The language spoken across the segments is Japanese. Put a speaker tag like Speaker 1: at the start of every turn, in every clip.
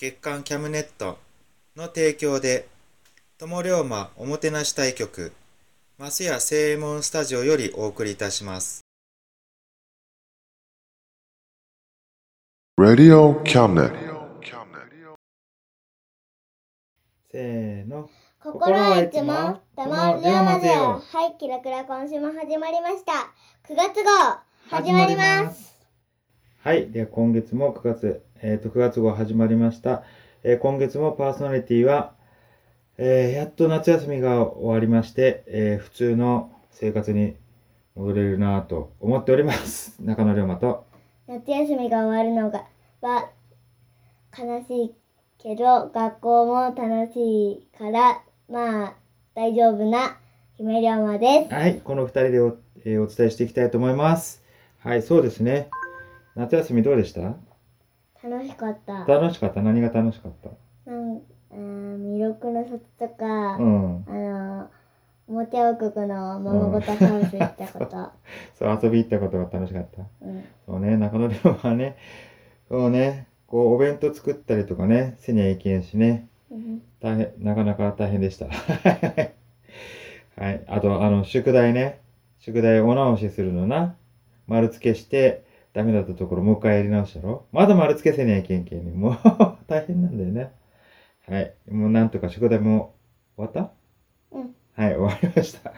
Speaker 1: 月刊キャムネットの提供で友龍馬おもてなし対局マスヤ正右衛門スタジオよりお送りいたします
Speaker 2: Radio.
Speaker 1: せーの。
Speaker 3: 心はいつも、玉龍馬ぜよ。はい、キラクラ今週も始まりました。9月号、始まります。
Speaker 1: はい。では今月も9月、えっ、と、9月号始まりました。えー今月もパーソナリティは、えーやっと夏休みが終わりまして、えー普通の生活に戻れるなぁと思っております。中野龍馬と。
Speaker 3: 夏休みが終わるのが、は、悲しいけど、学校も楽しいから、まあ、大丈夫な姫龍馬です。
Speaker 1: はい。この2人でお,、えーお伝えしていきたいと思います。はい、そうですね。夏休みどうでした？
Speaker 3: 楽しかった。
Speaker 1: 楽しかった？何が楽しかった？
Speaker 3: なんあー魅力の里とか、
Speaker 1: うん。
Speaker 3: あの、表王国のままごとハウス行ったこと。
Speaker 1: そう、遊び行ったことが楽しかった？
Speaker 3: うん。
Speaker 1: そうね、中野龍馬はね、そうね、こう、お弁当作ったりとかね、せにゃいけんしね、
Speaker 3: うん
Speaker 1: 大変、なかなか大変でした。はい。あと、あの、宿題ね、宿題お直しするのな、丸付けして、ダメだったところもう一回やり直したろ？まだ丸付けせにゃいけんけんね。もう、大変なんだよね。はい。もうなんとか宿題も終わった？
Speaker 3: うん。
Speaker 1: はい、終わりました。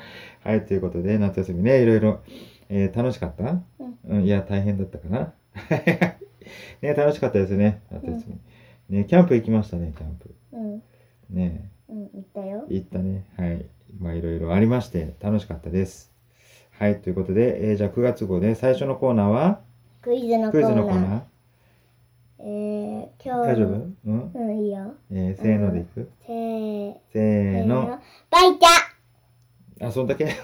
Speaker 1: はい、ということで、夏休みね、いろいろ、えー楽しかった？
Speaker 3: うん
Speaker 1: うん、いや、大変だったかな？ね、楽しかったですね、夏休み。ね、キャンプ行きましたね、キャンプ。
Speaker 3: うん。
Speaker 1: ね、
Speaker 3: うん。行ったよ。
Speaker 1: 行ったね。はい。まあ、いろいろありまして、楽しかったです。はい、ということで、えーじゃあ9月号で最初のコーナーは、
Speaker 3: クイズのコ
Speaker 1: クイズ
Speaker 3: ーナー。
Speaker 1: のコーナー。
Speaker 3: えー、今日
Speaker 1: 大丈夫？うん？
Speaker 3: うん、いいよ。
Speaker 1: えーせーのでいく？
Speaker 3: せー
Speaker 1: せーの。
Speaker 3: バイタ
Speaker 1: あ、そんだけ？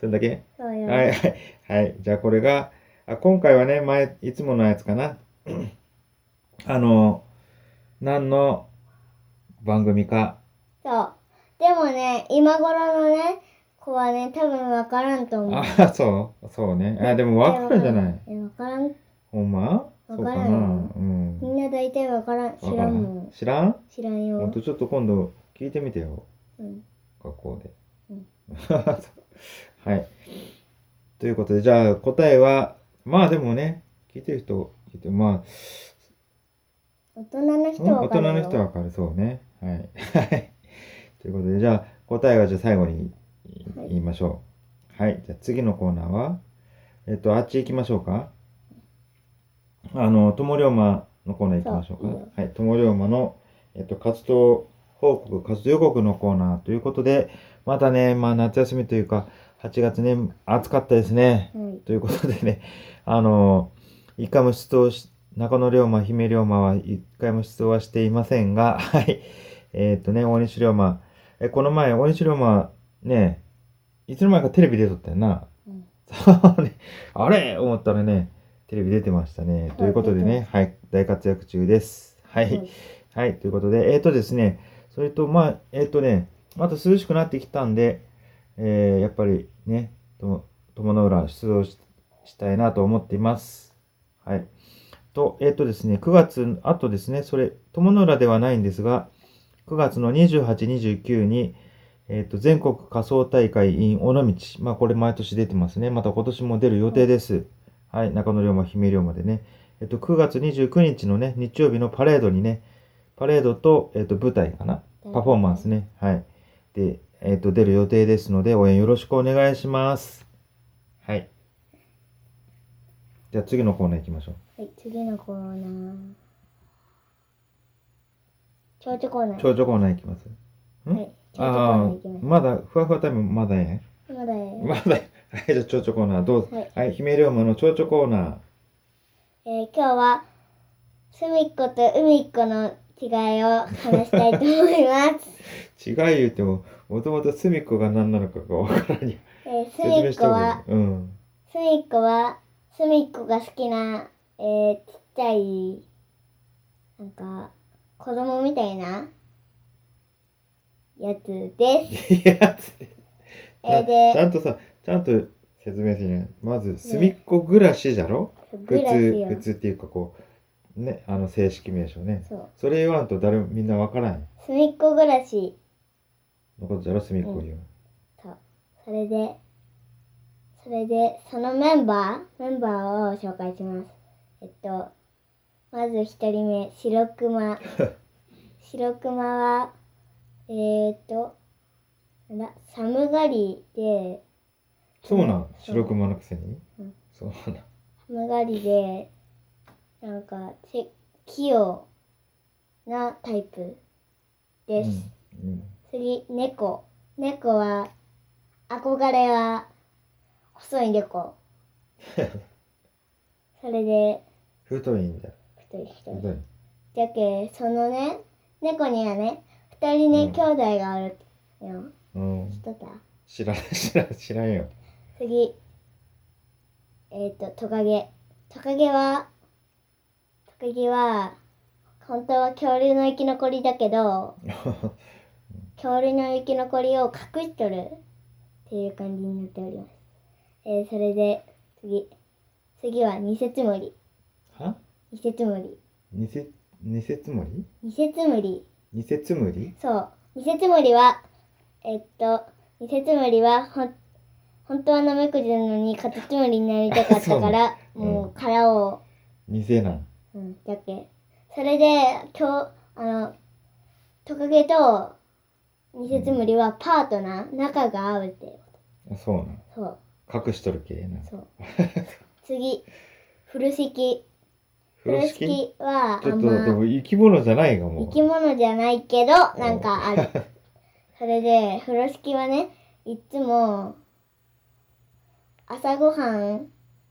Speaker 1: そんだけ？
Speaker 3: そうよ。
Speaker 1: はい、はい。はい。じゃあこれが、あ今回はね、前、いつものやつかな。あの、何の番組か。
Speaker 3: そう。でもね、今頃のね、子はね、多分わからんと思う。
Speaker 1: あ、そう？そうね。あ、でもわかるんじゃない？
Speaker 3: え、わからん。
Speaker 1: ほんま？
Speaker 3: わからん
Speaker 1: うん。
Speaker 3: みんな大体わからん。知らんもん。
Speaker 1: 知らん？
Speaker 3: 知らんよ。
Speaker 1: ほんとちょっと今度聞いてみてよ。
Speaker 3: うん。
Speaker 1: 学校で。
Speaker 3: うん
Speaker 1: はい。ということで、じゃあ答えは、まあでもね、聞いてる人、聞いて、ま
Speaker 3: 大人の
Speaker 1: あ、うん大
Speaker 3: 人はわかるよ。
Speaker 1: 人の人はわかる、そうね。はい。はい。ということで、じゃあ答えはじゃあ最後に
Speaker 3: はい
Speaker 1: 言いましょう。はい。じゃあ次のコーナーは、えっと、あっち行きましょうか。あの、友龍馬のコーナー行きましょうか。
Speaker 3: そういいよ
Speaker 1: はい。友龍馬の、えっと、活動報告、活動予告のコーナーということで、またね、まあ夏休みというか、8月ね、暑かったですね。
Speaker 3: はい。
Speaker 1: ということでね、あの、一回も出動し、中野龍馬、姫龍馬は一回も出動はしていませんが、はい。えっ、とね、大西龍馬、え、この前、大西龍馬、ね、いつの間にかテレビ出とったよな。
Speaker 3: うん。
Speaker 1: あれ？思ったらね、テレビ出てましたね。ということでね、はい、大活躍中です。はい。
Speaker 3: はい
Speaker 1: はい、ということで、えっ、とですね、それと、まあ、えっ、とね、また涼しくなってきたんで、えーやっぱりね、と友の浦出動ししたいなと思っています。はい。と、えっ、とですね、9月、あとですね、それ、友の浦ではないんですが、9月の28、29に、えっ、と、全国仮想大会 in 尾道。まあ、これ毎年出てますね。また今年も出る予定です。はい、中野龍馬、姫龍馬でね。えっと、9月29日のね、日曜日のパレードにね、パレードと、えっと、舞台かなパフォーマンスね。はい。で、えっと、出る予定ですので、応援よろしくお願いします。はい。じゃあ次のコーナー行きましょう。
Speaker 3: はい、次のコーナー。蝶々コーナー。
Speaker 1: 長女コーナー行きます。ん？
Speaker 3: はい、
Speaker 1: あ。あ、まだ、ふわふわタイムまだや
Speaker 3: まだよ。
Speaker 1: まだや はい、じゃあ、蝶々コーナーどうぞ。
Speaker 3: はい
Speaker 1: はい、姫龍馬の蝶々コーナー。
Speaker 3: えー今日は、すみっこと海っこの違いを話したいと思います。
Speaker 1: 違い言うても、もともと隅っこが何なのかがわからんや。
Speaker 3: えー、す
Speaker 1: 説
Speaker 3: みっこは、。
Speaker 1: うん。
Speaker 3: すみっこは、すみっこが好きな、えー、ちっちゃい、なんか、子供みたいな、やつです。
Speaker 1: いやつ
Speaker 3: えー、で
Speaker 1: ち、ゃんとさ、ちゃんと説明しね。まず、隅っこ暮らしじゃろ？普
Speaker 3: グラス
Speaker 1: 通、
Speaker 3: よ
Speaker 1: 普。通っていうかこう、ね、あの正式名称ね。
Speaker 3: そう。
Speaker 1: それ言わんと誰もみんなわからん
Speaker 3: すみっこ暮らし
Speaker 1: のことじゃろ、隅っこ言う。
Speaker 3: そう。それで、それで、そのメンバー、メンバーを紹介します。えっと、まず一人目、白熊。白熊は、えー、っと、な寒がりで、
Speaker 1: そうなん白熊のくせに？
Speaker 3: うん
Speaker 1: そうなん
Speaker 3: 寒がりで、なんか、せ器用なタイプです。
Speaker 1: うんうん
Speaker 3: 次、猫。猫は、憧れは、細い猫。それで、
Speaker 1: 太いんだ。
Speaker 3: 太い人。
Speaker 1: 太い。
Speaker 3: じゃけ、そのね、猫にはね、二人ね、
Speaker 1: うん
Speaker 3: 兄弟があるよ。
Speaker 1: うん。
Speaker 3: 知っとった？
Speaker 1: 知らん、知らん、知らんよ。
Speaker 3: 次、えっ、と、トカゲ。トカゲは、トカゲは、本当は恐竜の生き残りだけど、恐竜の生き残りを隠しとるっていう感じになっております。えーそれで、次。次はニセツムリ。
Speaker 1: は？
Speaker 3: ニセツムリ。
Speaker 1: ニセ、ニセツモリ？
Speaker 3: ニセツムリ。
Speaker 1: ニセツムリ
Speaker 3: そう。ニセツムリは、えっと、ニセツムリは、ほん、本当はナメクジなのにカタツムリになりたかったから、もう殻を、
Speaker 1: ニセなん。
Speaker 3: うん、だけ。それで、今日、あの、トカゲとニセツムリはパートナー、仲が合うって。
Speaker 1: あそうなん。
Speaker 3: そう、
Speaker 1: 隠しとる系な。
Speaker 3: そう。次、風呂敷。風呂
Speaker 1: 敷？
Speaker 3: 敷は、
Speaker 1: ちょっと、でも生き物じゃないがもう。
Speaker 3: 生き物じゃないけど、なんかある。それで、風呂敷はね、いつも、朝ごはん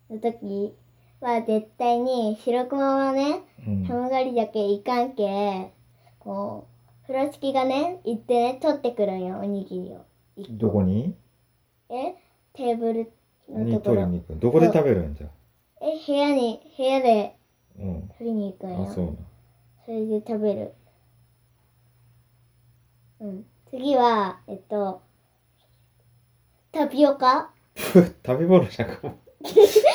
Speaker 3: の時は絶対に、白熊はね、
Speaker 1: うん。
Speaker 3: 寒がりだけいかんけ、こう、風呂敷がね、行ってね、取ってくるんよ、おにぎりを。
Speaker 1: どこに？
Speaker 3: え？テーブルの
Speaker 1: に
Speaker 3: ところ。
Speaker 1: 取りに行くどこで食べるんじゃ？
Speaker 3: え、部屋に、部屋で
Speaker 1: うん。
Speaker 3: 取りに行くんよ。
Speaker 1: あ、そうなん。
Speaker 3: それで食べる。うん。次は、えっと、タピオカ
Speaker 1: 食べ物じゃんかもう。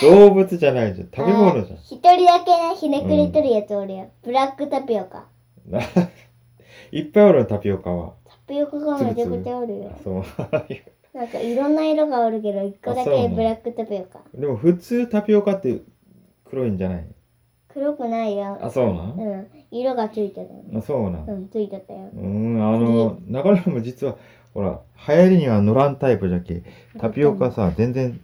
Speaker 1: 動物じゃないじゃん。食べ物じゃん
Speaker 3: 一人だけね、ひねくれとるやつおるよ。ブラックタピオカ。
Speaker 1: な。いっぱいおるタピオカは。
Speaker 3: タピオカがめちゃくちゃおるよ。
Speaker 1: そう。
Speaker 3: なんかいろんな色がおるけど、一個だ
Speaker 1: あそうなの
Speaker 3: けブラックタピオカ。
Speaker 1: でも普通タピオカって黒いんじゃない？
Speaker 3: 黒くないよ。
Speaker 1: あ、そうなん
Speaker 3: うん。色がついてる。
Speaker 1: あ、そうなん。
Speaker 3: うん、ついてたよ。
Speaker 1: うん、あの、中野も実は、ほら、流行りには乗らんタイプじゃけ、タピオカさ、全然、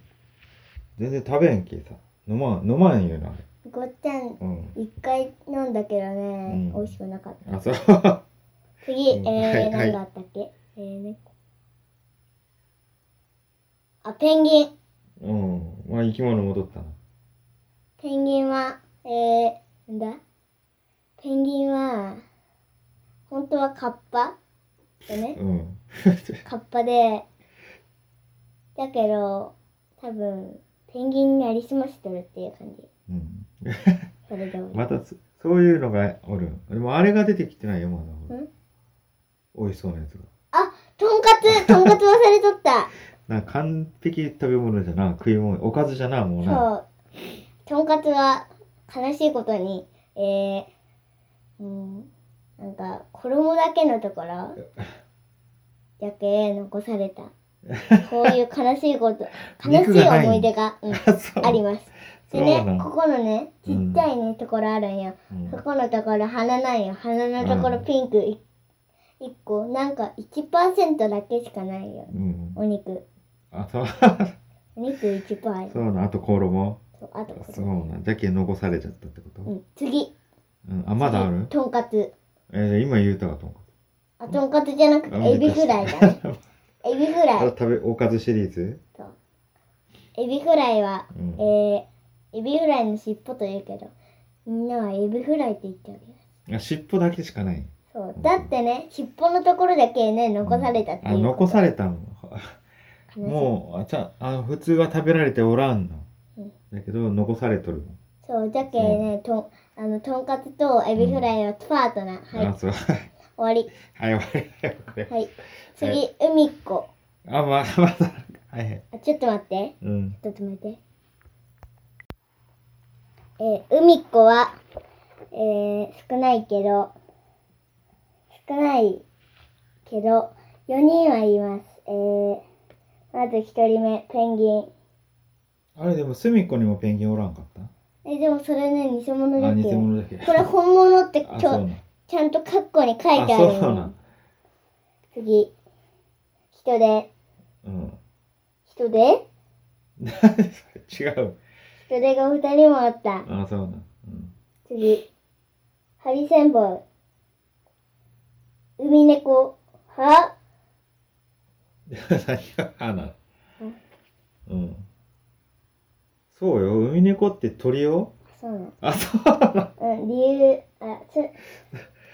Speaker 1: 全然食べんけさ、飲まん、飲まんよな。
Speaker 3: ごっちゃん、
Speaker 1: うん。
Speaker 3: 一回飲んだけどね、
Speaker 1: うん
Speaker 3: 美味しくなかった。
Speaker 1: あ、そう。
Speaker 3: 次、
Speaker 1: うん
Speaker 3: えー、
Speaker 1: はいはい
Speaker 3: 何があったっけ？えー、猫。あ、ペンギン。
Speaker 1: うん。まあ、生き物戻ったな。
Speaker 3: ペンギンは、えー、なんだ？ペンギンは、本当はカッパ？でね、
Speaker 1: うん。
Speaker 3: カッパで、だけど、多分、ペンギンになりすましてるっていう感じ。
Speaker 1: うん。
Speaker 3: それで俺。
Speaker 1: またつ、そういうのがおる。でもあれが出てきてないよ、まだ。
Speaker 3: ん？
Speaker 1: 美味しそうなやつが。
Speaker 3: あ、とんかつ、とんかつ忘れとった。
Speaker 1: な完璧食べ物じゃな、食い物、おかずじゃな、もうな。
Speaker 3: そう。とんかつは悲しいことに、えー、うん、なんか、衣だけのところ、だけ残された。こういう悲しいこと、悲しい思い出が、うん、あります。でね、ここのね、ちっちゃいね、ところあるんよ。
Speaker 1: うん
Speaker 3: そこのところ鼻なんよ。鼻のところ
Speaker 1: うん
Speaker 3: ピンクい一個、なんか1%だけしかないよ。
Speaker 1: うん。
Speaker 3: お肉。
Speaker 1: あ、そう。
Speaker 3: お肉1%。
Speaker 1: そうなん、あと衣。
Speaker 3: そうあとこれ
Speaker 1: そうなん。じゃけん残されちゃったってこと？
Speaker 3: うん、次。
Speaker 1: うん。あ、まだある？
Speaker 3: とんかつ。
Speaker 1: えー、今言うたかと思
Speaker 3: あ、とんかつじゃなくて、
Speaker 1: あ
Speaker 3: エビフライだね。エビフ
Speaker 1: う。
Speaker 3: ライ。
Speaker 1: あ食べ、おかずシリーズ？
Speaker 3: そうエビフライは、
Speaker 1: うん
Speaker 3: えー、エビフライの尻尾と言うけど、みんなはエビフライって言っております。
Speaker 1: あ、尻尾だけしかない。
Speaker 3: そう。だってね、尻尾のところだけね、残されたっていう
Speaker 1: あ、
Speaker 3: こと。
Speaker 1: 残されたの？もう、あ、ちゃあ、普通は食べられておらんの
Speaker 3: うん。
Speaker 1: だけど、残されとるの。
Speaker 3: そう、じゃけね、とん、あの、とんかつとエビフライはパートナー。はい、
Speaker 1: あ、そう。
Speaker 3: 終わり。
Speaker 1: はい、終わり。
Speaker 3: はい。次、海っ子。
Speaker 1: あ、まだ、まだ。はいはい。
Speaker 3: あ、ちょっと待って。
Speaker 1: うん。
Speaker 3: ちょっと待って。えー、海っ子は、えー、少ないけど、少ないけど、4人はいます。えー、まず1人目、ペンギン。
Speaker 1: あれ、でも、隅っこにもペンギンおらんかった？
Speaker 3: え、でもそれね、偽物だ
Speaker 1: あ、
Speaker 3: け。
Speaker 1: 偽物だけ。
Speaker 3: これ本物って
Speaker 1: あ、
Speaker 3: ちょ
Speaker 1: そうなん。
Speaker 3: ちゃんとカッコに書い
Speaker 1: あ、
Speaker 3: てあるの
Speaker 1: そうなん。
Speaker 3: 次。人で、
Speaker 1: うん。
Speaker 3: 人で
Speaker 1: 違う。
Speaker 3: 人手が2人もあった。
Speaker 1: あ、そうなん。うん。
Speaker 3: 次。ハリセンボン。海猫。は？
Speaker 1: 何が花？うん。そうよ。海猫って鳥よ
Speaker 3: そうなの。
Speaker 1: あ、そうなの。
Speaker 3: うん、理由、あ、つ、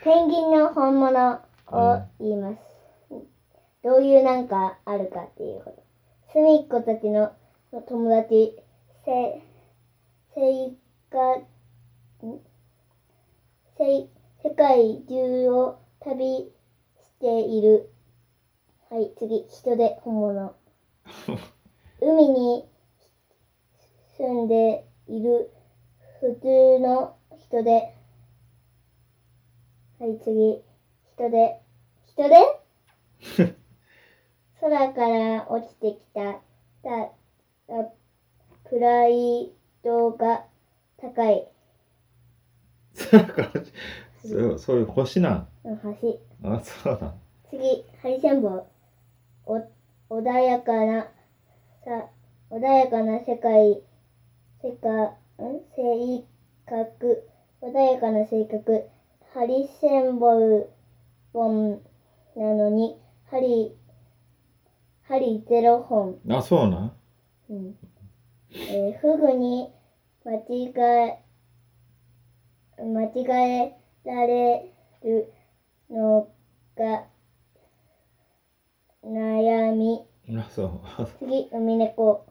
Speaker 3: ペンギンの本物を言います。どういうなんかあるかっていうこと。すみっこたちの友達、せ、せいか、んせい、世界中を旅している。はい、次、人で本物。海に住んでいる普通の人で。はい、次。人で。人で？空から落ちてきた、た、たプライドが高い。
Speaker 1: 空からそう、そういう星なん？
Speaker 3: うん、橋。
Speaker 1: あ、そうなん。
Speaker 3: 次、ハリセンボン。お、穏やかな、さ、穏やかな世界、世界、ん性格、穏やかな性格、ハリセンボン、ボンなのに、針、針ゼロ本。
Speaker 1: あ、そうなん？
Speaker 3: うん。えー、フグに間違え、間違えられるのが悩み。
Speaker 1: あ、そう。
Speaker 3: 次、ウミネコ。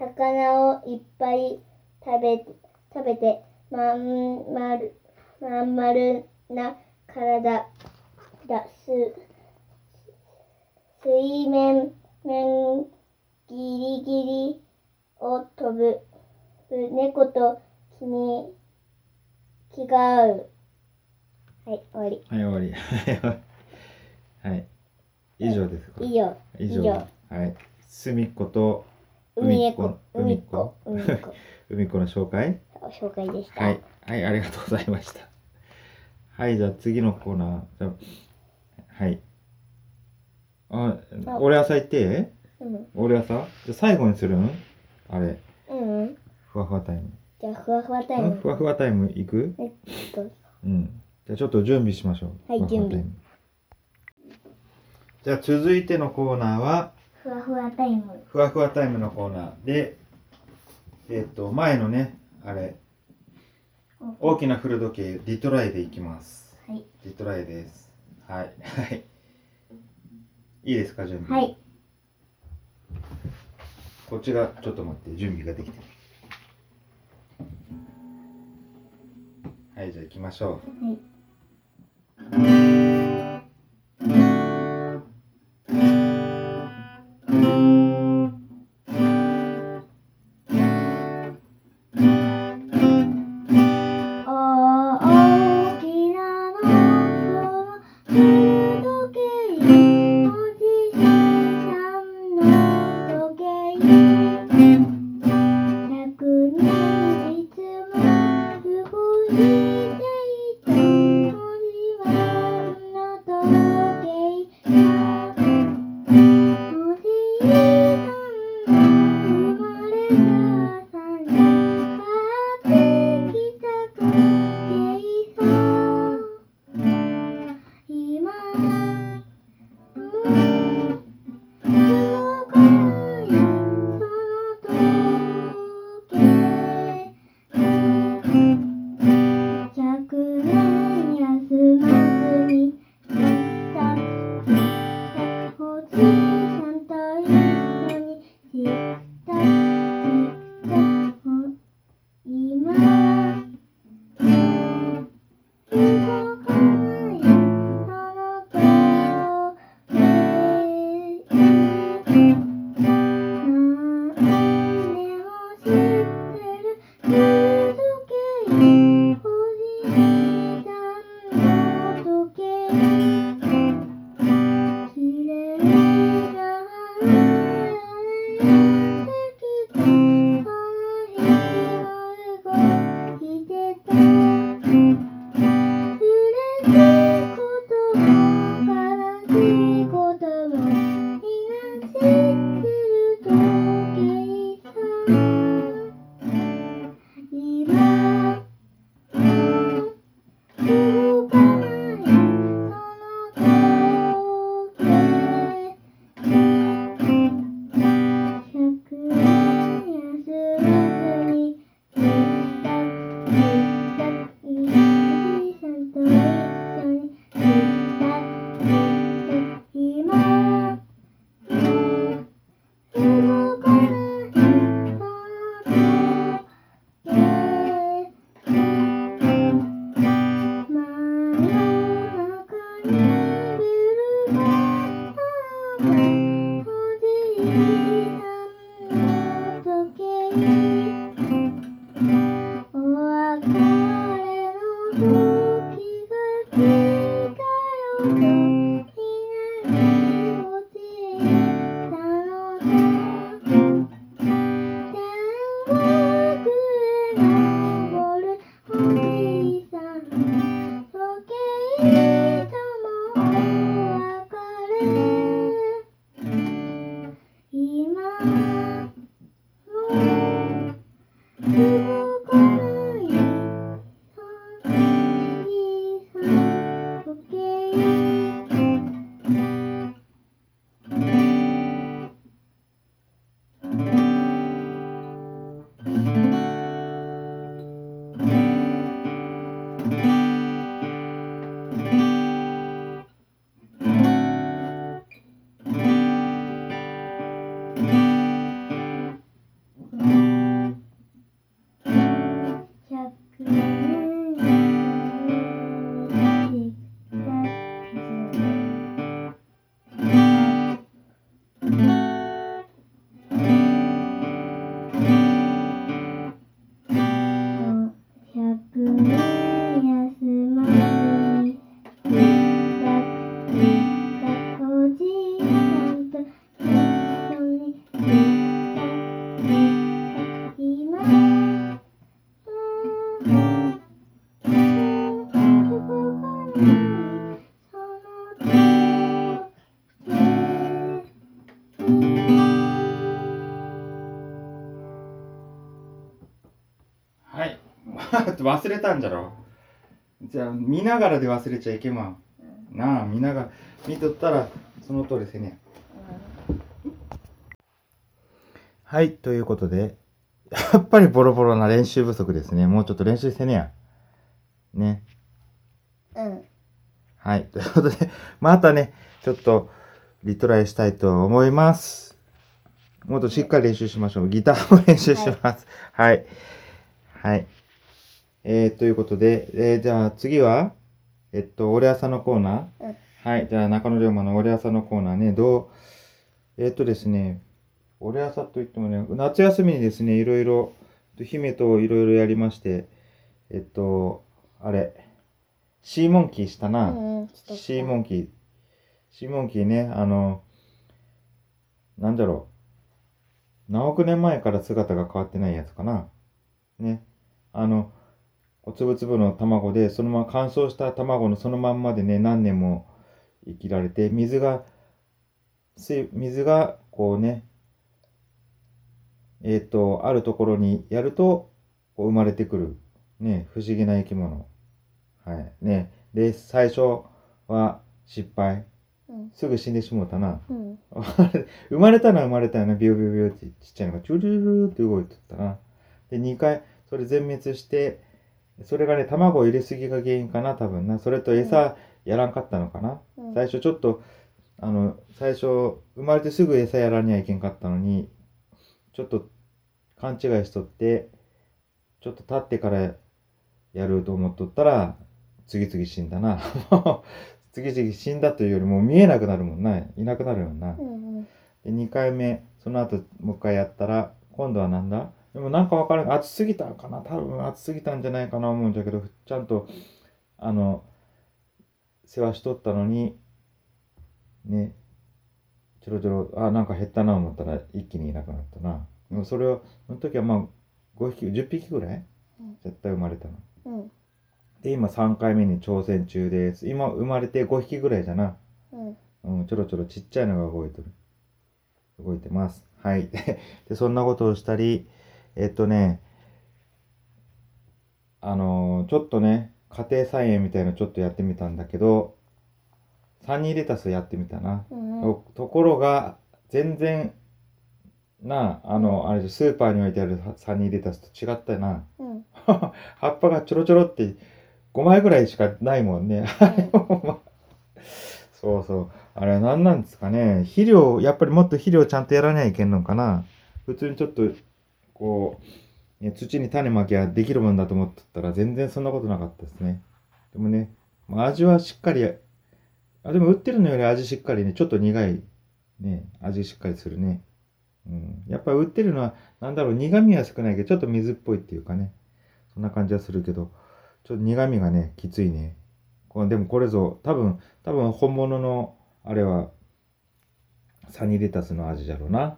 Speaker 3: 魚をいっぱい食べ、食べて、まん丸、まん丸な体だ。す、水面、面、ギリギリを飛ぶ。猫と気に、気が合う。はい、終わり。
Speaker 1: はい、終わり。はい。以上ですか？
Speaker 3: 以上。
Speaker 1: 以上。はい。すみっこと、
Speaker 3: 海
Speaker 1: っ
Speaker 3: 海っ子？
Speaker 1: 子、
Speaker 3: 海っ子。
Speaker 1: 海っ子の紹介？
Speaker 3: 紹介でした。
Speaker 1: はい。はい、ありがとうございました。はい、じゃあ次のコーナー。じゃあはい。あ、
Speaker 3: あ
Speaker 1: 俺朝行って
Speaker 3: うん。
Speaker 1: 俺朝？じゃあ最後にするん？あれ、
Speaker 3: うん。
Speaker 1: ふわふわタイム。
Speaker 3: じゃあ、ふわふわタイム。
Speaker 1: あふわふわタイム行く？
Speaker 3: えっと、
Speaker 1: うん。じゃあちょっと準備しましょう。
Speaker 3: はい準備。
Speaker 1: じゃあ続いてのコーナーは、
Speaker 3: ふわふわタイム。
Speaker 1: ふわふわタイムのコーナーで、えっ、と、前のね、あれ、大きな古時計、リトライでいきます。
Speaker 3: はい。
Speaker 1: リトライです。はい。はい。いいですか、準備。
Speaker 3: はい。
Speaker 1: こっちが、ちょっと待って、準備ができて。はい、じゃあ行きましょう。
Speaker 3: はい。って
Speaker 1: 忘れたんじゃろ？じゃあ見ながらで忘れちゃいけまん、うん、なあ見ながら見とったらその通りせねや、はいということでやっぱりボロボロな練習不足ですね。もうちょっと練習せねや。ね。
Speaker 3: うん。
Speaker 1: はいということでまたねちょっとリトライしたいと思います。もっとしっかり練習しましょう。ギターも練習します、はい、はい。はい。えー、ということで、えーじゃあ次は、えっと、俺朝のコーナー。
Speaker 3: うん
Speaker 1: はい。じゃあ中野龍馬の俺朝のコーナーね、どう、えーっとですね、俺朝といってもね、夏休みにですね、いろいろ、姫といろいろやりまして、えっと、あれ、シーモンキーした
Speaker 3: う
Speaker 1: な。
Speaker 3: んうん
Speaker 1: シーモンキー。シーモンキーね、あの、なんだろう。何億年前から姿が変わってないやつかな。ね。あの、こうつぶつぶの卵で、そのまま乾燥した卵のそのまんまでね、何年も生きられて、水が、水、水が、こうね、えっ、と、あるところにやると、こう生まれてくる、ね、不思議な生き物。はい。ね。で、最初は失敗。
Speaker 3: うん
Speaker 1: すぐ死んでしもうたな。
Speaker 3: うん
Speaker 1: 生まれたのは生まれたよね。ビュービュービューってちっちゃいのがチュルルルルって動いてったな。で、2回、それ全滅して、それがね、卵を入れすぎが原因かな、多分な。それと餌やらんかったのかな。
Speaker 3: うん
Speaker 1: 最初ちょっと、あの、最初、生まれてすぐ餌やらにはいけんかったのに、ちょっと勘違いしとって、ちょっと経ってからやると思っとったら、次々死んだな。次々死んだというよりも見えなくなるもんな。いなくなるもんな。
Speaker 3: うんうん
Speaker 1: で、2回目、その後もう一回やったら、今度はなんだ？でもなんかわからん。暑すぎたんかな多分暑すぎたんじゃないかな思うんだけど、ちゃんと、あの、世話しとったのに、ね、ちょろちょろ、あ、なんか減ったな思ったら一気にいなくなったな。でもそれを、その時はまあ、5匹、10匹ぐらい
Speaker 3: うん
Speaker 1: 絶対生まれたの。
Speaker 3: うん
Speaker 1: で、今3回目に挑戦中です。今生まれて5匹ぐらいじゃな。
Speaker 3: うん
Speaker 1: うん、ちょろちょろちっちゃいのが動いてる。動いてます。はい。で、そんなことをしたり、えっとね、あのーちょっとね、家庭菜園みたいなのちょっとやってみたんだけど、サニーレタスやってみたな。
Speaker 3: うん
Speaker 1: とところが、全然、なあ、あの、あれスーパーに置いてあるサニーレタスと違ったよな。
Speaker 3: うん
Speaker 1: 葉っぱがちょろちょろって5枚ぐらいしかないもんね。そうそう。あれは何なんですかね。肥料、やっぱりもっと肥料ちゃんとやらなきゃいけんのかな。普通にちょっと、こう、ね、土に種まきゃできるもんだと思ってたら全然そんなことなかったですね。でもね、味はしっかり、あ、でも売ってるのより味しっかりね、ちょっと苦い、ね、味しっかりするね。うん。やっぱり売ってるのは、なんだろう、苦味は少ないけど、ちょっと水っぽいっていうかね。そんな感じはするけど、ちょっと苦味がね、きついね。こでもこれぞ、多分、多分本物の、あれは、サニーレタスの味じゃろうな。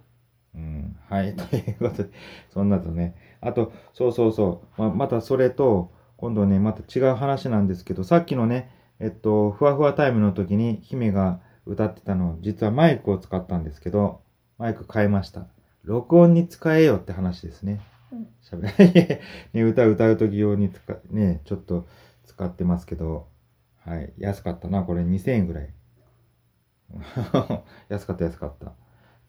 Speaker 1: うん。はい。ということで、そんなとね。あと、そうそうそう。ままたそれと、今度ね、また違う話なんですけど、さっきのね、えっと、ふわふわタイムの時に姫が歌ってたの、実はマイクを使ったんですけど、マイク変えました。録音に使えよって話ですね。
Speaker 3: うん
Speaker 1: しゃべね、歌歌う時用に使ね、ちょっと使ってますけど、はい。安かったな、これ2000円ぐらい。安かった、安かった。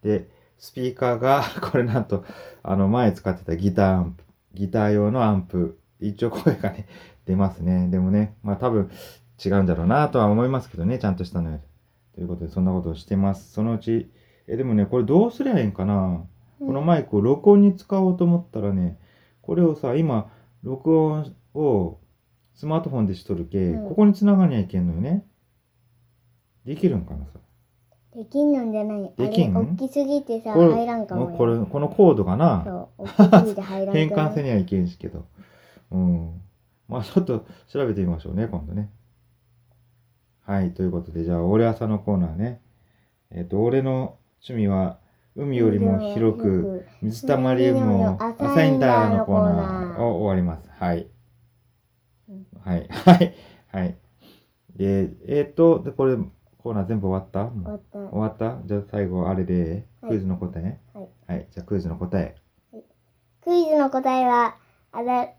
Speaker 1: で、スピーカーが、これなんと、あの、前使ってたギターアンプ、ギター用のアンプ、一応声がね、出ますね。でもね、まあ多分違うんだろうなとは思いますけどね、ちゃんとしたのより。ということで、そんなことをしてます。そのうち、え、でもね、これどうすりゃいいんかな、このマイクを録音に使おうと思ったらね、これをさ、今、録音をスマートフォンでしとるけ、
Speaker 3: うん
Speaker 1: ここに繋がにゃいけんのよね。できるんかな、それ？
Speaker 3: できんなんじゃないあ
Speaker 1: できん？
Speaker 3: れ大きすぎてさ
Speaker 1: これ
Speaker 3: 入らんかもよ
Speaker 1: これ、このコードがな、
Speaker 3: そう大きすぎて入らん
Speaker 1: 変換せにはいけんしけど。うん。まあちょっと調べてみましょうね、今度ね。はい、ということで、じゃあ、俺朝のコーナーね。えっ、と、俺の趣味は、海よりも広く、水たまりよりも浅いんだのコーナーを終わります。はい
Speaker 3: うん。
Speaker 1: はい。はい。はい。で、えっ、と、で、これ、コーナー全部終わった？
Speaker 3: 終わった
Speaker 1: 終わった？じゃあ最後、あれで、
Speaker 3: はい
Speaker 1: クイズの答え
Speaker 3: はい。
Speaker 1: はい。じゃあクイズの答え。
Speaker 3: クイズの答えはあら、え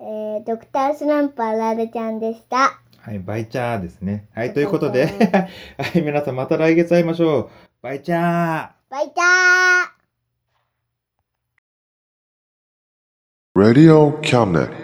Speaker 3: ー、ドクタースランプあられちゃんでした
Speaker 1: はい、バイチャーですね。はい、ということで、はい、皆さんまた来月会いましょう。バイチャー
Speaker 3: バイター
Speaker 4: Radio. Cabinet.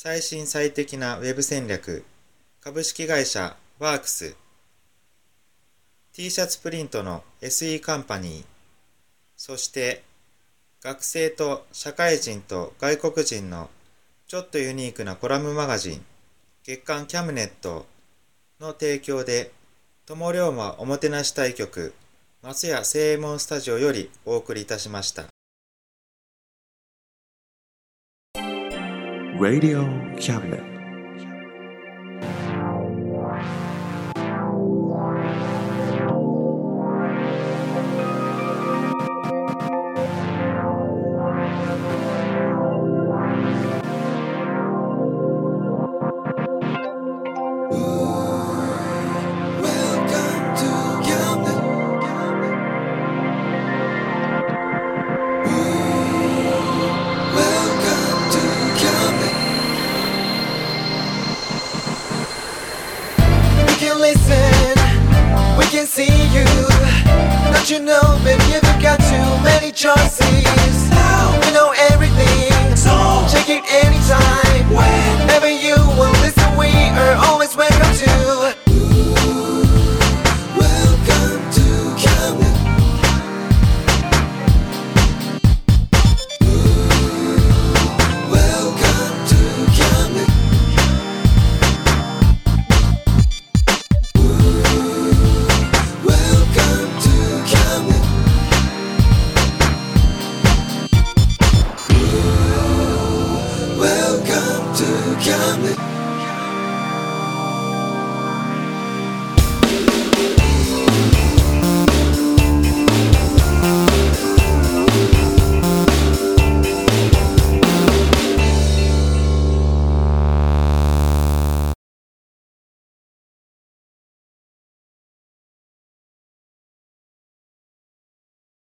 Speaker 1: 最新最適なウェブ戦略株式会社ワークス T シャツプリントの SE カンパニーそして学生と社会人と外国人のちょっとユニークなコラムマガジン月刊キャムネットの提供で友龍馬おもてなし対局松屋正右衛門スタジオよりお送りいたしました。
Speaker 4: Radio Cabinet.